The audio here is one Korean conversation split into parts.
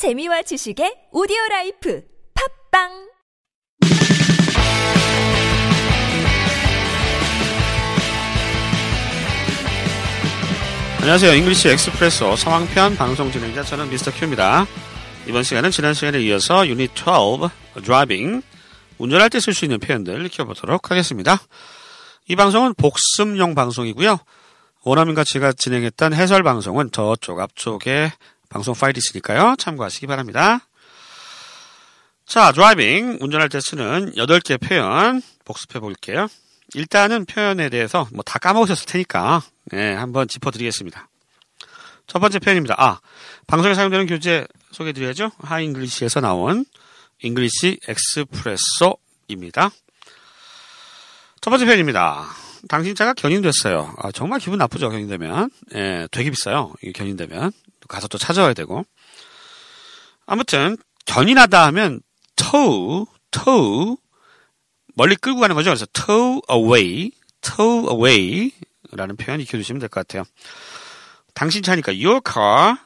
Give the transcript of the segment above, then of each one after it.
재미와 지식의 오디오 라이프 팟빵 안녕하세요. English Expresso 상황편 방송 진행자 저는 Mr. Q입니다. 이번 시간은 지난 시간에 이어서 유닛 12 driving 운전할 때 쓸 수 있는 표현들 익혀보도록 하겠습니다. 이 방송은 복습용 방송이고요. 원어민과 제가 진행했던 해설 방송은 저쪽 앞쪽에 방송 파일이 있으니까요. 참고하시기 바랍니다. 자, driving 운전할 때 쓰는 8개 표현 복습해 볼게요. 일단은 표현에 대해서 뭐 다 까먹으셨을 테니까 네, 한번 짚어드리겠습니다. 첫 번째 표현입니다. 아, 방송에 사용되는 교재 소개해 드려야죠. 하잉글리시에서 나온 English Expresso입니다. 첫 번째 표현입니다. 당신 차가 견인됐어요. 아, 정말 기분 나쁘죠, 견인되면. 예, 되게 비싸요. 이게 견인되면. 가서 또 찾아와야 되고. 아무튼, 견인하다 하면 tow, tow, 멀리 끌고 가는 거죠. 그래서 tow away, tow away 라는 표현 익혀주시면 될 것 같아요. 당신 차니까 your car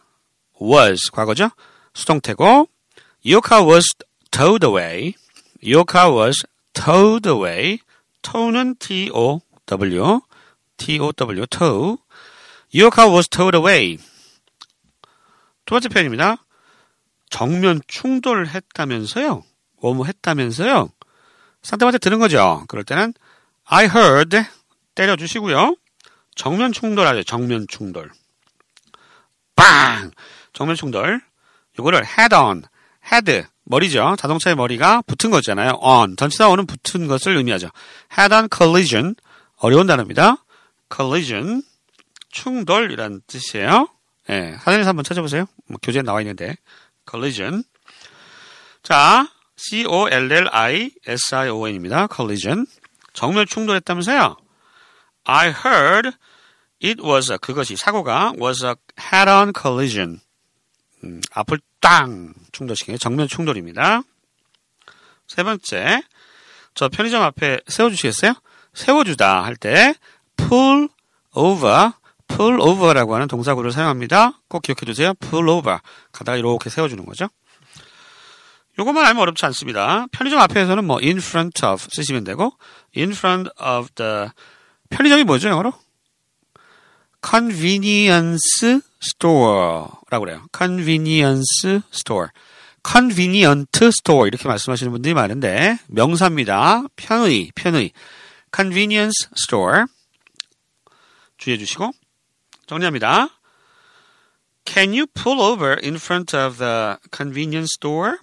was 과거죠. 수동태고 your car was towed away. your car was towed away. tow는 T-O-W, T-O-W, tow. your car was towed away. 두 번째 표현입니다. 정면 충돌했다면서요? 뭐뭐 했다면서요? 상대방한테 들은 거죠. 그럴 때는 I heard 때려주시고요. 정면 충돌하죠. 정면 충돌. 빵! 정면 충돌. 요거를 head on, head, 머리죠. 자동차의 머리가 붙은 거잖아요. on, 전치사 on은 붙은 것을 의미하죠. head on collision, 어려운 단어입니다. collision, 충돌이란 뜻이에요. 예, 네, 사전에서 한번 찾아보세요. 뭐, 교재에 나와 있는데. collision. 자, C-O-L-L-I-S-I-O-N입니다. collision. 정면 충돌했다면서요? I heard it was a, 그것이 사고가 was a head-on collision. 음, 앞을 땅 충돌시키는 정면 충돌입니다. 세 번째, 저 편의점 앞에 세워주시겠어요? 세워주다 할 때 pull over, pull over라고 하는 동사구를 사용합니다. 꼭 기억해 주세요. pull over. 가다가 이렇게 세워주는 거죠. 요것만 알면 어렵지 않습니다. 편의점 앞에서는 뭐 in front of 쓰시면 되고 in front of the 편의점이 뭐죠 영어로? convenience store라고 그래요. convenience store. convenient store 이렇게 말씀하시는 분들이 많은데 명사입니다. 편의, 편의. Convenience store 주의해 주시고 정리합니다. Can you pull over in front of the convenience store?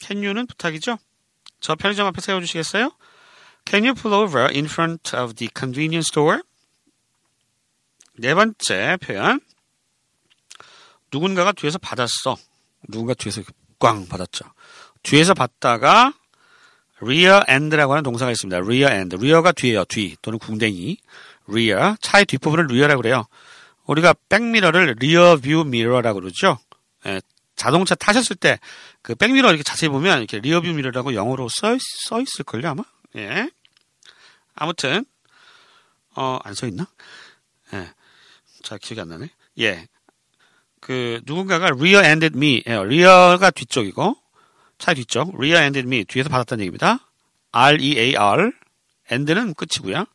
Can you는 부탁이죠. 저 편의점 앞에 세워 주시겠어요? Can you pull over in front of the convenience store? 네 번째 표현. 누군가가 뒤에서 받았어. 누군가 뒤에서 꽝 받았죠. 뒤에서 받다가 rear end라고 하는 동사가 있습니다. rear end. rear가 뒤에요. 뒤 또는 궁뎅이. rear. 차의 뒷부분을 rear라고 그래요. 우리가 백미러를 rear view mirror라고 그러죠. 예, 자동차 타셨을 때 그 백미러 이렇게 자세히 보면 이렇게 rear view mirror라고 영어로 써, 써 있을걸요, 아마? 예. 아무튼, 어, 안 써 있나? 예. 자, 기억이 안 나네. 예. 그, 누군가가 rear-ended me. 예, rear가 뒤쪽이고, 차 뒤쪽, rear-ended me. 뒤에서 받았다는 얘기입니다. R-E-A-R. end는 끝이고요.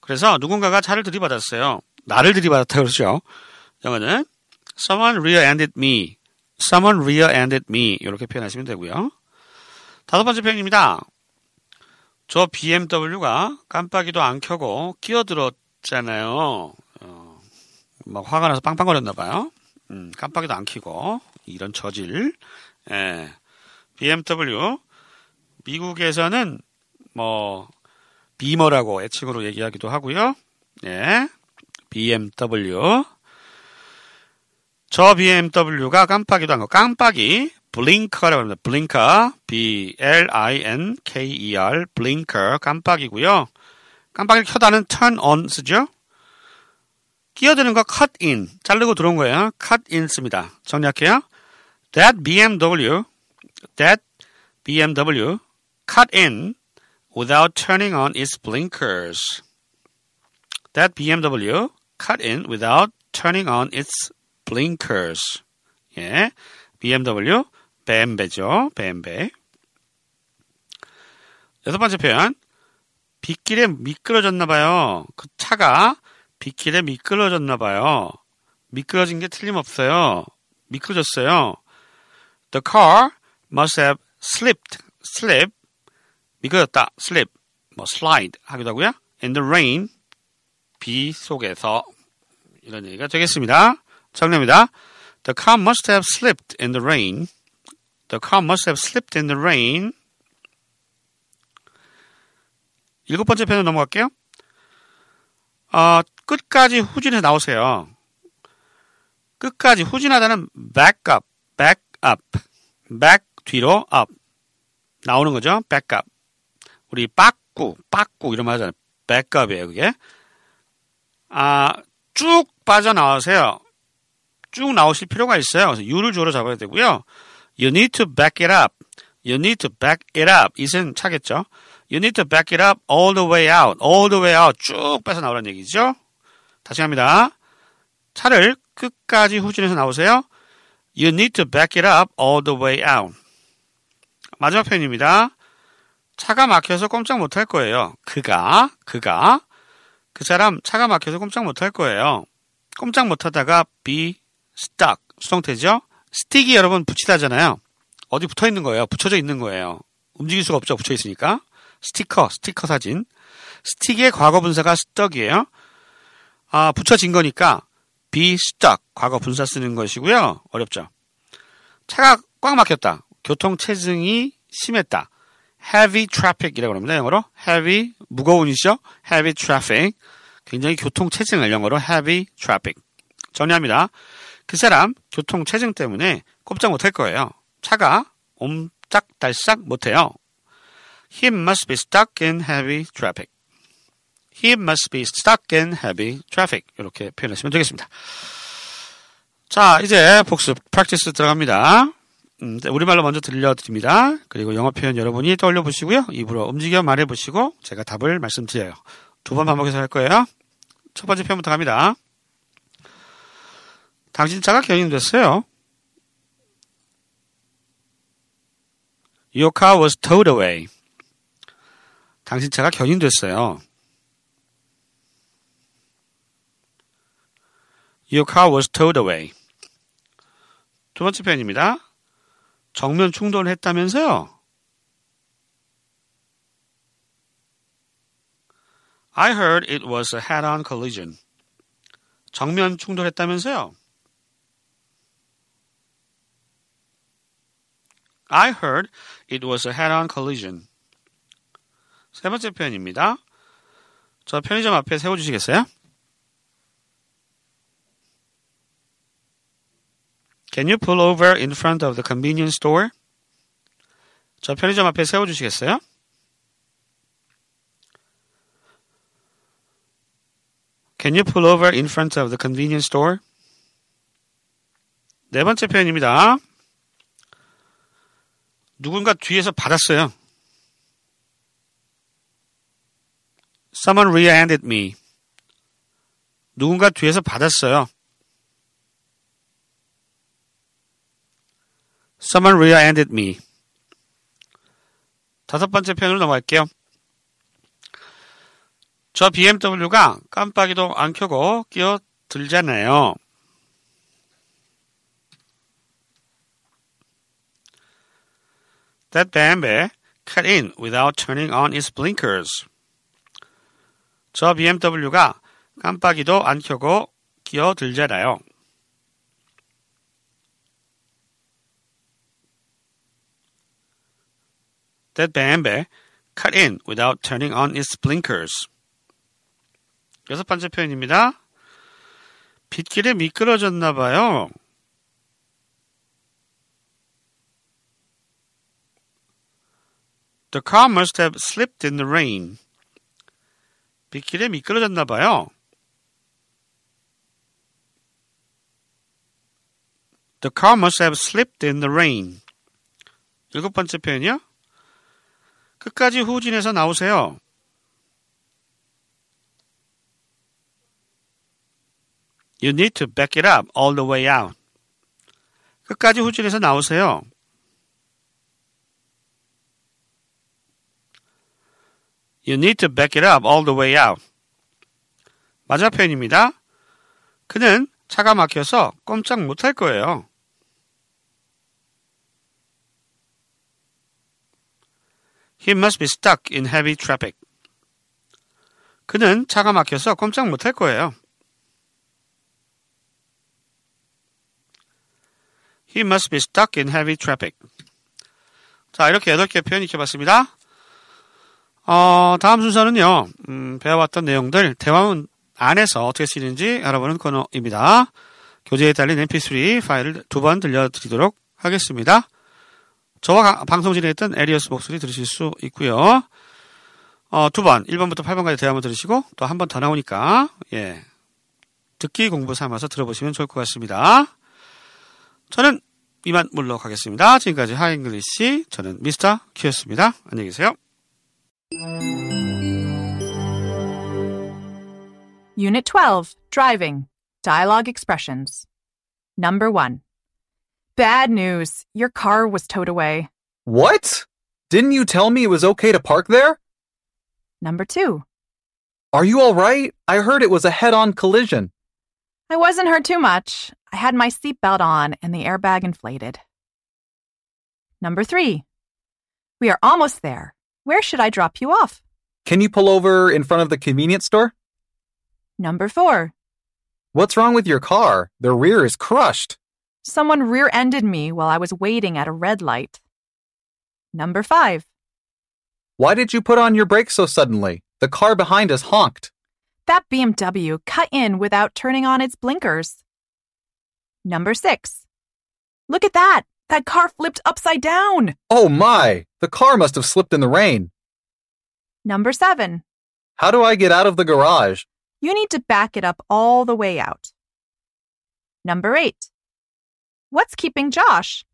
그래서 누군가가 차를 들이받았어요. 나를 들이받았다 그러죠. 영어는 someone rear-ended me. someone rear-ended me. 이렇게 표현하시면 되고요. 다섯 번째 표현입니다. 저 BMW가 깜빡이도 안 켜고 끼어들었잖아요. 어, 막 화가 나서 빵빵거렸나 봐요. 음, 깜빡이도 안 켜고 이런 저질. 예. BMW 미국에서는 뭐 비머라고 애칭으로 얘기하기도 하고요. 예. BMW 저 BMW가 깜빡이도 안 거. 깜빡이 블링커라고 합니다. 블링커 B-L-I-N-K-E-R 블링커 깜빡이고요. 깜빡이를 켜다는 turn on 쓰죠. 끼어드는 거 cut in 자르고 들어온 거예요. cut in 씁니다. 정리할게요. That BMW that BMW cut in without turning on its blinkers. That BMW cut in without turning on its blinkers. 예. BMW, 뱀배죠. 뱀배. 여섯 번째 표현. 빗길에 미끄러졌나 봐요. 그 차가 빗길에 미끄러졌나 봐요. 미끄러진 게 틀림없어요. 미끄러졌어요. The car must have slipped, slip, 미끄러졌다, slip, 뭐 slide 하기도 하고요. In the rain, 비 속에서 이런 얘기가 되겠습니다. 정리합니다. The car must have slipped in the rain. The car must have slipped in the rain. 일곱 번째 편으로 넘어갈게요. 어, 끝까지 후진해서 나오세요. 끝까지 후진하다는 back up, back up, back 뒤로 up 나오는 거죠. back up. 우리 빠꾸, 빠꾸 이런 말 하잖아요. back up이에요, 그게. 아, 쭉 빠져나오세요. 쭉 나오실 필요가 있어요. 그래서 you를 주어로 잡아야 되고요. You need to back it up. You need to back it up. 이은 차겠죠. You need to back it up all the way out. all the way out. 쭉 빼서 나오라는 얘기죠. 다시 합니다. 차를 끝까지 후진해서 나오세요. You need to back it up all the way out. 마지막 표현입니다. 차가 막혀서 꼼짝 못할 거예요. 그가, 그가, 그 사람 차가 막혀서 꼼짝 못할 거예요. 꼼짝 못하다가 be stuck, 수동태죠. 스틱이 여러분 붙이다잖아요. 어디 붙어 있는 거예요. 붙여져 있는 거예요. 움직일 수가 없죠. 붙여 있으니까. 스티커, 스티커 사진. 스틱의 과거 분사가 stuck이에요. 아, 붙여진 거니까 be stuck, 과거 분사 쓰는 것이고요. 어렵죠. 차가 꽉 막혔다. 교통 체증이 심했다. heavy traffic이라고 합니다. 영어로 heavy 무거운이죠. heavy traffic. 굉장히 교통 체증을 영어로 heavy traffic. 정리합니다. 그 사람 교통 체증 때문에 꼼짝 못할 거예요. 차가 옴짝달싹 못해요. He must be stuck in heavy traffic. He must be stuck in heavy traffic. 이렇게 표현하시면 되겠습니다. 자, 이제 복습 프랙티스 들어갑니다. 음, 우리말로 먼저 들려드립니다. 그리고 영어 표현 여러분이 떠올려 보시고요. 입으로 움직여 말해 보시고 제가 답을 말씀드려요. 두 번 반복해서 할 거예요. 첫 번째 표현부터 갑니다. 당신 차가 견인됐어요. Your car was towed away. 당신 차가 견인됐어요. Your car was towed away. 두 번째 표현입니다. 정면 충돌을 했다면서요? I heard it was a head-on collision. 정면 충돌했다면서요? I heard it was a head-on collision. 세 번째 표현입니다. 저 편의점 앞에 세워주시겠어요? Can you pull over in front of the convenience store? 저 편의점 앞에 세워주시겠어요? Can you pull over in front of the convenience store? 네 번째 표현입니다. 누군가 뒤에서 받았어요. Someone rear-ended me. 누군가 뒤에서 받았어요. Someone rear-ended me. 다섯 번째 표현으로 넘어갈게요. 저 BMW가 깜빡이도 안 켜고 끼어들잖아요. That BMW cut in without turning on its blinkers. 저 BMW가 깜빡이도 안 켜고 끼어들잖아요. That BMW cut in without turning on its blinkers. 여섯 번째 표현입니다. 빗길에 미끄러졌나 봐요. The car must have slipped in the rain. 빗길에 미끄러졌나 봐요. The car must have slipped in the rain. 일곱 번째 표현이요. 끝까지 후진해서 나오세요. You need to back it up all the way out. 끝까지 후진해서 나오세요. You need to back it up all the way out. 맞아 표현입니다. 그는 차가 막혀서 꼼짝 못할 거예요. He must be stuck in heavy traffic. 그는 차가 막혀서 꼼짝 못할 거예요. He must be stuck in heavy traffic. 자, 이렇게 8개 표현 익혀봤습니다. 어, 다음 순서는요, 음, 배워왔던 내용들, 대화문 안에서 어떻게 쓰이는지 알아보는 코너입니다. 교재에 달린 mp3 파일을 두 번 들려드리도록 하겠습니다. 저와 방송 진행했던 에리어스 목소리 들으실 수 있고요. 어, 두 번, 1번부터 8번까지 대화 한번 들으시고 또 한 번 더 나오니까 예. 듣기 공부 삼아서 들어보시면 좋을 것 같습니다. 저는 이만 물러가겠습니다. 지금까지 하잉글리시 저는 미스터 큐였습니다. 안녕히 계세요. Unit 12 Driving Dialogue Expressions. Number 1. Bad news. Your car was towed away. What? Didn't you tell me it was okay to park there? Number 2. Are you all right? I heard it was a head on collision. I wasn't hurt too much. I had my seatbelt on and the airbag inflated. Number 3. We are almost there. Where should I drop you off? Can you pull over in front of the convenience store? Number 4. What's wrong with your car? The rear is crushed. Someone rear ended me while I was waiting at a red light. Number 5. Why did you put on your brakes so suddenly? The car behind us honked. That BMW cut in without turning on its blinkers. Number 6. Look at that! That car flipped upside down! Oh my! The car must have slipped in the rain. Number 7. How do I get out of the garage? You need to back it up all the way out. Number 8. What's keeping Josh?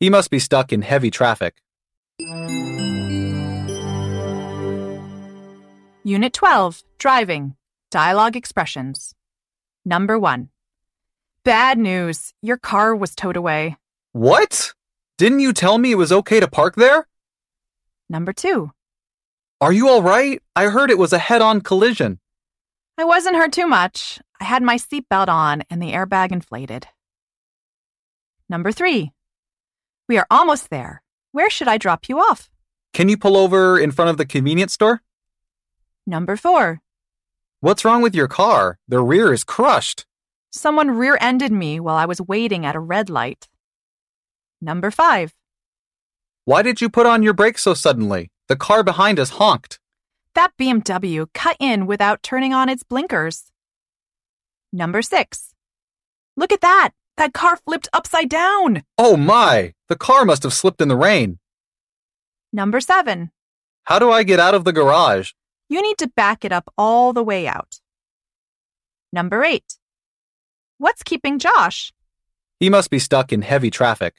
He must be stuck in heavy traffic. Unit 12 Driving Dialogue Expressions. Number 1. Bad news. Your car was towed away. What? Didn't you tell me it was okay to park there? Number 2. Are you all right? I heard it was a head on collision. I wasn't hurt too much. I had my seatbelt on and the airbag inflated. Number 3. We are almost there. Where should I drop you off? Can you pull over in front of the convenience store? Number 4. What's wrong with your car? The rear is crushed. Someone rear ended me while I was waiting at a red light. Number 5. Why did you put on your brakes so suddenly? The car behind us honked. That BMW cut in without turning on its blinkers. Number 6. Look at that! That car flipped upside down! Oh my! The car must have slipped in the rain. Number 7. How do I get out of the garage? You need to back it up all the way out. Number 8. What's keeping Josh? He must be stuck in heavy traffic.